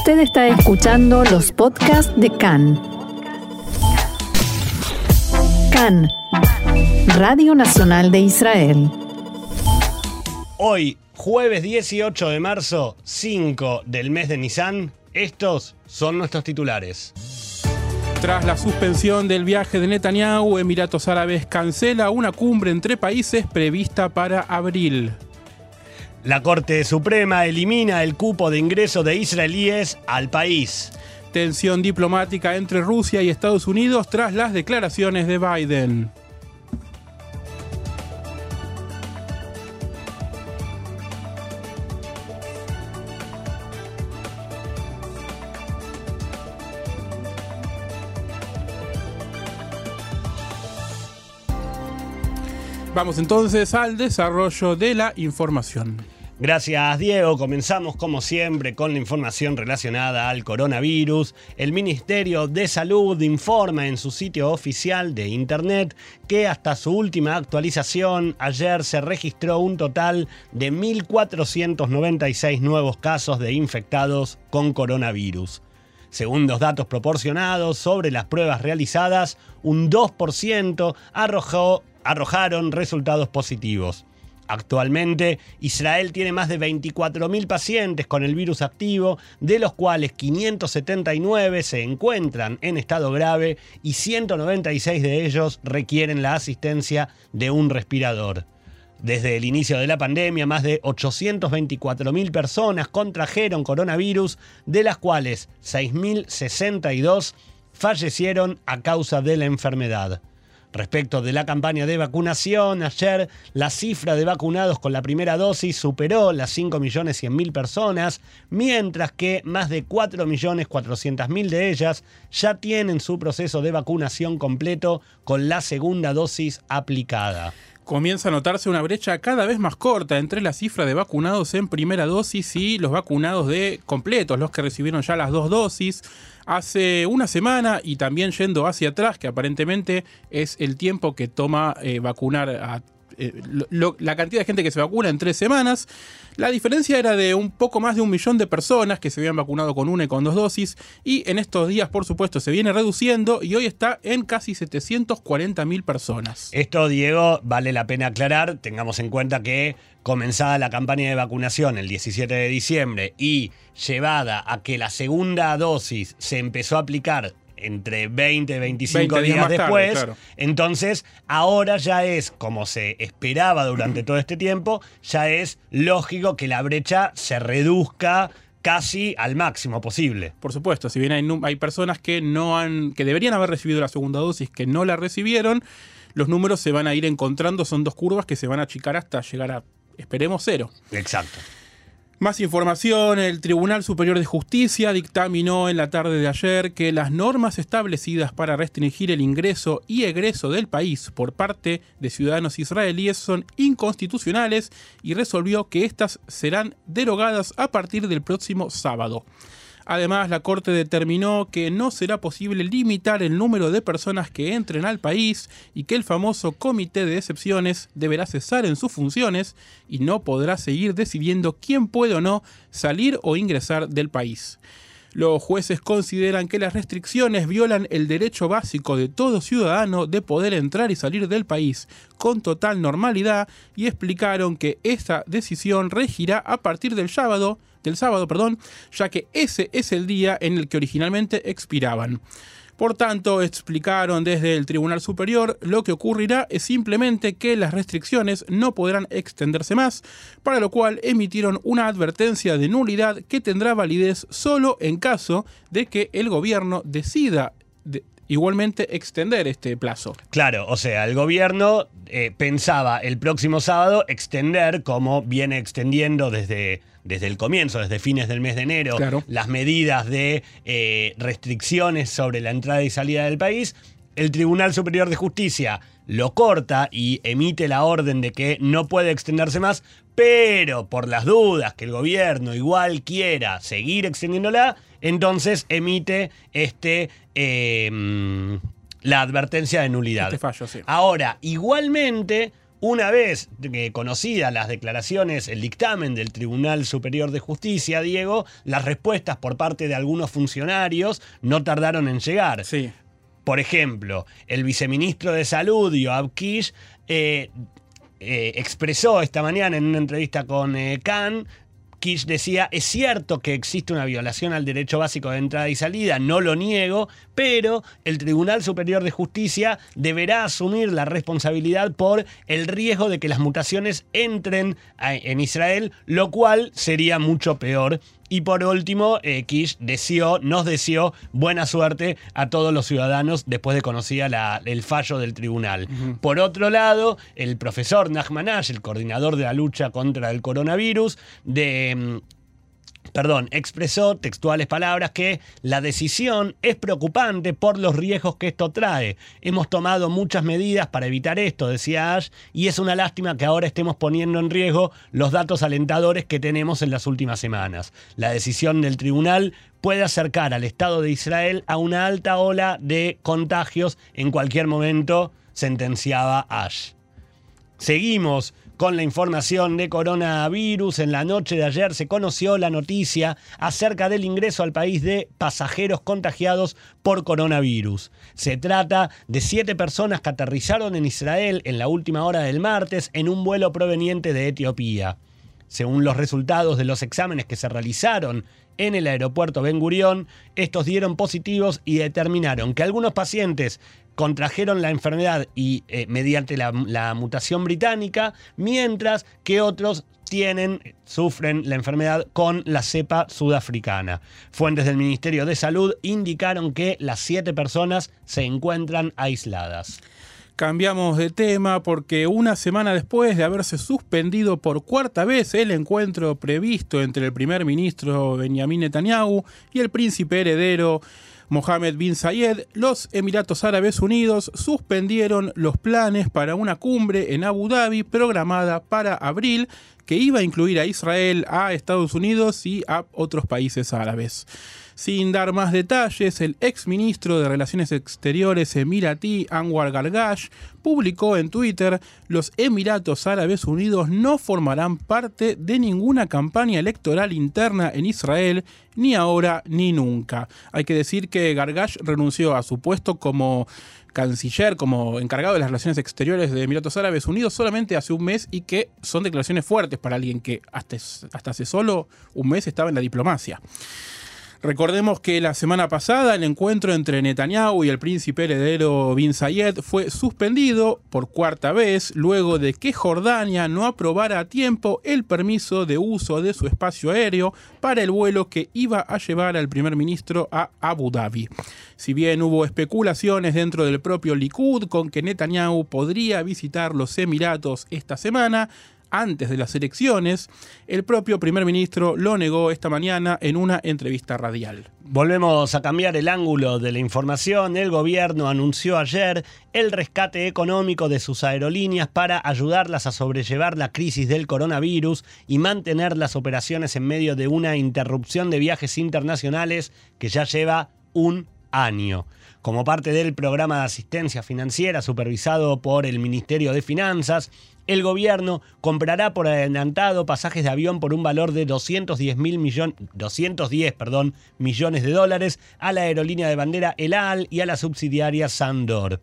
Usted está escuchando los podcasts de CAN. CAN, Radio Nacional de Israel. Hoy, jueves 18 de marzo, 5 del mes de Nisan, estos son nuestros titulares. Tras la suspensión del viaje de Netanyahu, Emiratos Árabes cancela una cumbre entre países prevista para abril. La Corte Suprema elimina el cupo de ingreso de israelíes al país. Tensión diplomática entre Rusia y Estados Unidos tras las declaraciones de Biden. Vamos entonces al desarrollo de la información. Gracias Diego, comenzamos como siempre con la información relacionada al coronavirus. El Ministerio de Salud informa en su sitio oficial de Internet que hasta su última actualización ayer se registró un total de 1.496 nuevos casos de infectados con coronavirus. Según los datos proporcionados sobre las pruebas realizadas, un 2% arrojó arrojaron resultados positivos. Actualmente, Israel tiene más de 24.000 pacientes con el virus activo, de los cuales 579 se encuentran en estado grave y 196 de ellos requieren la asistencia de un respirador. Desde el inicio de la pandemia, más de 824.000 personas contrajeron coronavirus, de las cuales 6.062 fallecieron a causa de la enfermedad. Respecto de la campaña de vacunación, ayer la cifra de vacunados con la primera dosis superó las 5.100.000 personas, mientras que más de 4.400.000 de ellas ya tienen su proceso de vacunación completo con la segunda dosis aplicada comienza a notarse una brecha cada vez más corta entre la cifra de vacunados en primera dosis y los vacunados de completos, los que recibieron ya las dos dosis. Hace una semana y también yendo hacia atrás, que aparentemente es el tiempo que toma eh, vacunar a eh, la cantidad de gente que se vacuna en tres semanas. La diferencia era de un poco más de un millón de personas que se habían vacunado con una y con dos dosis. Y en estos días, por supuesto, se viene reduciendo y hoy está en casi 740 mil personas. Esto, Diego, vale la pena aclarar. Tengamos en cuenta que comenzada la campaña de vacunación el 17 de diciembre y llevada a que la segunda dosis se empezó a aplicar entre 20 y 25 días, después. Entonces, ahora ya es, como se esperaba durante todo este tiempo, ya es lógico que la brecha se reduzca casi al máximo posible. Por supuesto, si bien hay, hay personas que no han, que deberían haber recibido la segunda dosis, que no la recibieron, los números se van a ir encontrando, son dos curvas que se van a achicar hasta llegar a, esperemos, cero. Exacto. Más información, el Tribunal Superior de Justicia dictaminó en la tarde de ayer que las normas establecidas para restringir el ingreso y egreso del país por parte de ciudadanos israelíes son inconstitucionales y resolvió que éstas serán derogadas a partir del próximo sábado. Además, la Corte determinó que no será posible limitar el número de personas que entren al país y que el famoso Comité de Excepciones deberá cesar en sus funciones y no podrá seguir decidiendo quién puede o no salir o ingresar del país. Los jueces consideran que las restricciones violan el derecho básico de todo ciudadano de poder entrar y salir del país con total normalidad y explicaron que esta decisión regirá a partir del sábado, del sábado, perdón, ya que ese es el día en el que originalmente expiraban. Por tanto, explicaron desde el Tribunal Superior, lo que ocurrirá es simplemente que las restricciones no podrán extenderse más, para lo cual emitieron una advertencia de nulidad que tendrá validez solo en caso de que el gobierno decida igualmente extender este plazo. Claro, o sea, el gobierno eh, pensaba el próximo sábado extender, como viene extendiendo desde, desde el comienzo, desde fines del mes de enero, las medidas de eh, restricciones sobre la entrada y salida del país. El Tribunal Superior de Justicia lo corta y emite la orden de que no puede extenderse más, pero por las dudas que el gobierno igual quiera seguir extendiéndola, entonces emite este, em, la advertencia de nulidad. Este fallo, sí. Ahora, igualmente Una vez conocidas las declaraciones, el dictamen del Tribunal Superior de Justicia, Diego, las respuestas por parte de algunos funcionarios no tardaron en llegar. Sí. Por ejemplo, el viceministro de Salud, Yoav Kish, eh, eh, expresó esta mañana en una entrevista con eh, Khan Kish decía, es cierto que existe una violación al derecho básico de entrada y salida, no lo niego, pero el Tribunal Superior de Justicia deberá asumir la responsabilidad por el riesgo de que las mutaciones entren en Israel, lo cual sería mucho peor y por último, eh, Kish deseó, nos deseó buena suerte a todos los ciudadanos después de conocida el fallo del tribunal. Por otro lado, el profesor Nachman el coordinador de la lucha contra el coronavirus, de mm, perdón, expresó textuales palabras que la decisión es preocupante por los riesgos que esto trae. Hemos tomado muchas medidas para evitar esto, decía Ash, y es una lástima que ahora estemos poniendo en riesgo los datos alentadores que tenemos en las últimas semanas. La decisión del tribunal puede acercar al Estado de Israel a una alta ola de contagios en cualquier momento, sentenciaba Ash. Seguimos con la información de coronavirus. En la noche de ayer se conoció la noticia acerca del ingreso al país de pasajeros contagiados por coronavirus. Se trata de siete personas que aterrizaron en Israel en la última hora del martes en un vuelo proveniente de Etiopía. Según los resultados de los exámenes que se realizaron en el aeropuerto Ben Gurión, estos dieron positivos y determinaron que algunos pacientes contrajeron la enfermedad y eh, mediante la, mutación británica, mientras que otros tienen, sufren la enfermedad con la cepa sudafricana. Fuentes del Ministerio de Salud indicaron que las siete personas se encuentran aisladas. Cambiamos de tema porque una semana después de haberse suspendido por cuarta vez el encuentro previsto entre el primer ministro Benjamin Netanyahu y el príncipe heredero Mohammed bin Zayed, los Emiratos Árabes Unidos suspendieron los planes para una cumbre en Abu Dhabi programada para abril que iba a incluir a Israel, a Estados Unidos y a otros países árabes. Sin dar más detalles, el ex ministro de Relaciones Exteriores emiratí Anwar Gargash publicó en Twitter: Los Emiratos Árabes Unidos no formarán parte de ninguna campaña electoral interna en Israel, ni ahora ni nunca. Hay que decir que Gargash renunció a su puesto como canciller, como encargado de las relaciones exteriores de Emiratos Árabes Unidos solamente hace un mes y que son declaraciones fuertes para alguien que hasta, hasta hace solo un mes estaba en la diplomacia. Recordemos que la semana pasada el encuentro entre Netanyahu y el príncipe heredero Bin Zayed fue suspendido por cuarta vez luego de que Jordania no aprobara a tiempo el permiso de uso de su espacio aéreo para el vuelo que iba a llevar al primer ministro a Abu Dhabi. Si bien hubo especulaciones dentro del propio Likud con que Netanyahu podría visitar los Emiratos esta semana, antes de las elecciones, el propio primer ministro lo negó esta mañana en una entrevista radial. Volvemos a cambiar el ángulo de la información. El gobierno anunció ayer el rescate económico de sus aerolíneas para ayudarlas a sobrellevar la crisis del coronavirus y mantener las operaciones en medio de una interrupción de viajes internacionales que ya lleva un año. Como parte del programa de asistencia financiera supervisado por el Ministerio de Finanzas, el gobierno comprará por adelantado pasajes de avión por un valor de 210, millones, 210 perdón, millones de dólares a la aerolínea de bandera El Al y a la subsidiaria Sandor.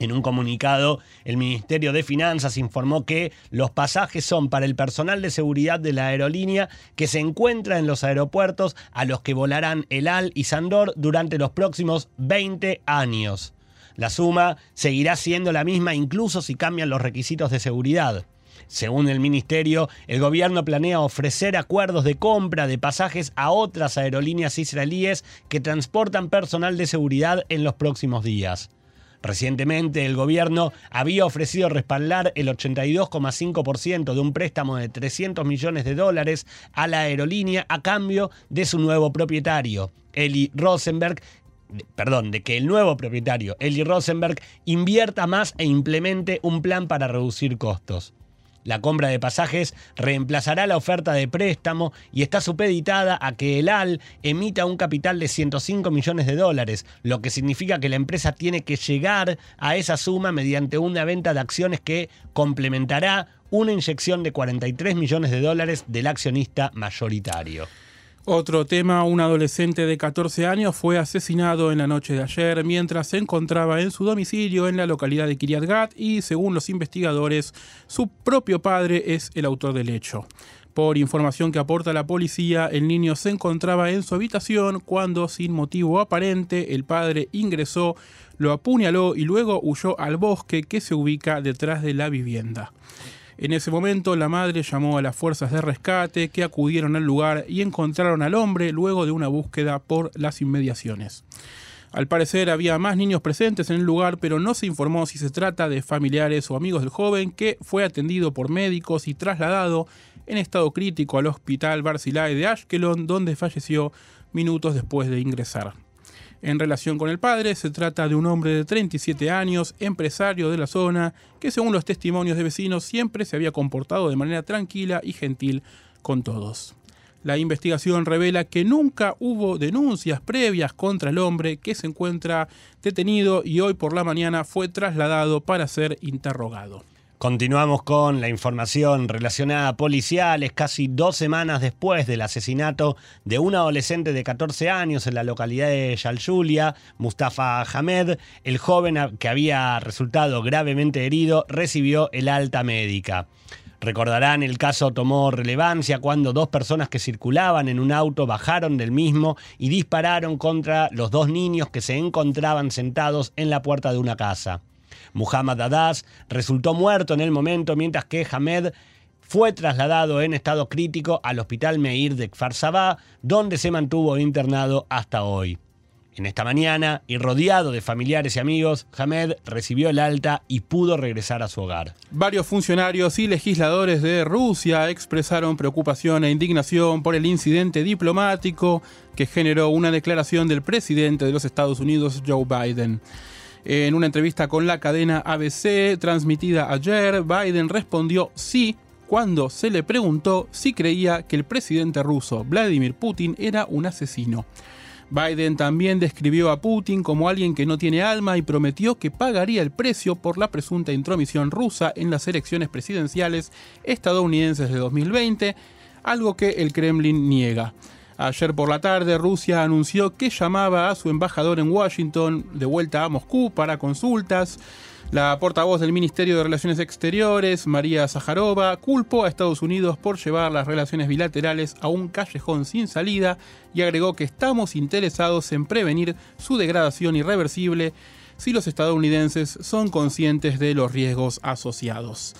En un comunicado, el Ministerio de Finanzas informó que los pasajes son para el personal de seguridad de la aerolínea que se encuentra en los aeropuertos a los que volarán El Al y Sandor durante los próximos 20 años. La suma seguirá siendo la misma incluso si cambian los requisitos de seguridad. Según el ministerio, el gobierno planea ofrecer acuerdos de compra de pasajes a otras aerolíneas israelíes que transportan personal de seguridad en los próximos días. Recientemente el gobierno había ofrecido respaldar el 82,5% de un préstamo de 300 millones de dólares a la aerolínea a cambio de su nuevo propietario, Eli Rosenberg, perdón, de que el nuevo propietario, Eli Rosenberg, invierta más e implemente un plan para reducir costos. La compra de pasajes reemplazará la oferta de préstamo y está supeditada a que el AL emita un capital de 105 millones de dólares, lo que significa que la empresa tiene que llegar a esa suma mediante una venta de acciones que complementará una inyección de 43 millones de dólares del accionista mayoritario. Otro tema, un adolescente de 14 años fue asesinado en la noche de ayer mientras se encontraba en su domicilio en la localidad de Kiryat Gat y según los investigadores, su propio padre es el autor del hecho. Por información que aporta la policía, el niño se encontraba en su habitación cuando, sin motivo aparente, el padre ingresó, lo apuñaló y luego huyó al bosque que se ubica detrás de la vivienda. En ese momento la madre llamó a las fuerzas de rescate que acudieron al lugar y encontraron al hombre luego de una búsqueda por las inmediaciones. Al parecer había más niños presentes en el lugar, pero no se informó si se trata de familiares o amigos del joven que fue atendido por médicos y trasladado en estado crítico al hospital Barzilai de Ashkelon, donde falleció minutos después de ingresar. En relación con el padre, se trata de un hombre de 37 años, empresario de la zona, que según los testimonios de vecinos siempre se había comportado de manera tranquila y gentil con todos. La investigación revela que nunca hubo denuncias previas contra el hombre que se encuentra detenido y hoy por la mañana fue trasladado para ser interrogado. Continuamos con la información relacionada a policiales. Casi dos semanas después del asesinato de un adolescente de 14 años en la localidad de Yaljulia, Mustafa Hamed, el joven que había resultado gravemente herido, recibió el alta médica. Recordarán, el caso tomó relevancia cuando dos personas que circulaban en un auto bajaron del mismo y dispararon contra los dos niños que se encontraban sentados en la puerta de una casa. Muhammad Adas resultó muerto en el momento, mientras que Hamed fue trasladado en estado crítico al hospital Meir de Kfar donde se mantuvo internado hasta hoy. En esta mañana, y rodeado de familiares y amigos, Hamed recibió el alta y pudo regresar a su hogar. Varios funcionarios y legisladores de Rusia expresaron preocupación e indignación por el incidente diplomático que generó una declaración del presidente de los Estados Unidos, Joe Biden. En una entrevista con la cadena ABC transmitida ayer, Biden respondió sí cuando se le preguntó si creía que el presidente ruso Vladimir Putin era un asesino. Biden también describió a Putin como alguien que no tiene alma y prometió que pagaría el precio por la presunta intromisión rusa en las elecciones presidenciales estadounidenses de 2020, algo que el Kremlin niega. Ayer por la tarde Rusia anunció que llamaba a su embajador en Washington de vuelta a Moscú para consultas. La portavoz del Ministerio de Relaciones Exteriores, María Zaharova, culpó a Estados Unidos por llevar las relaciones bilaterales a un callejón sin salida y agregó que estamos interesados en prevenir su degradación irreversible si los estadounidenses son conscientes de los riesgos asociados.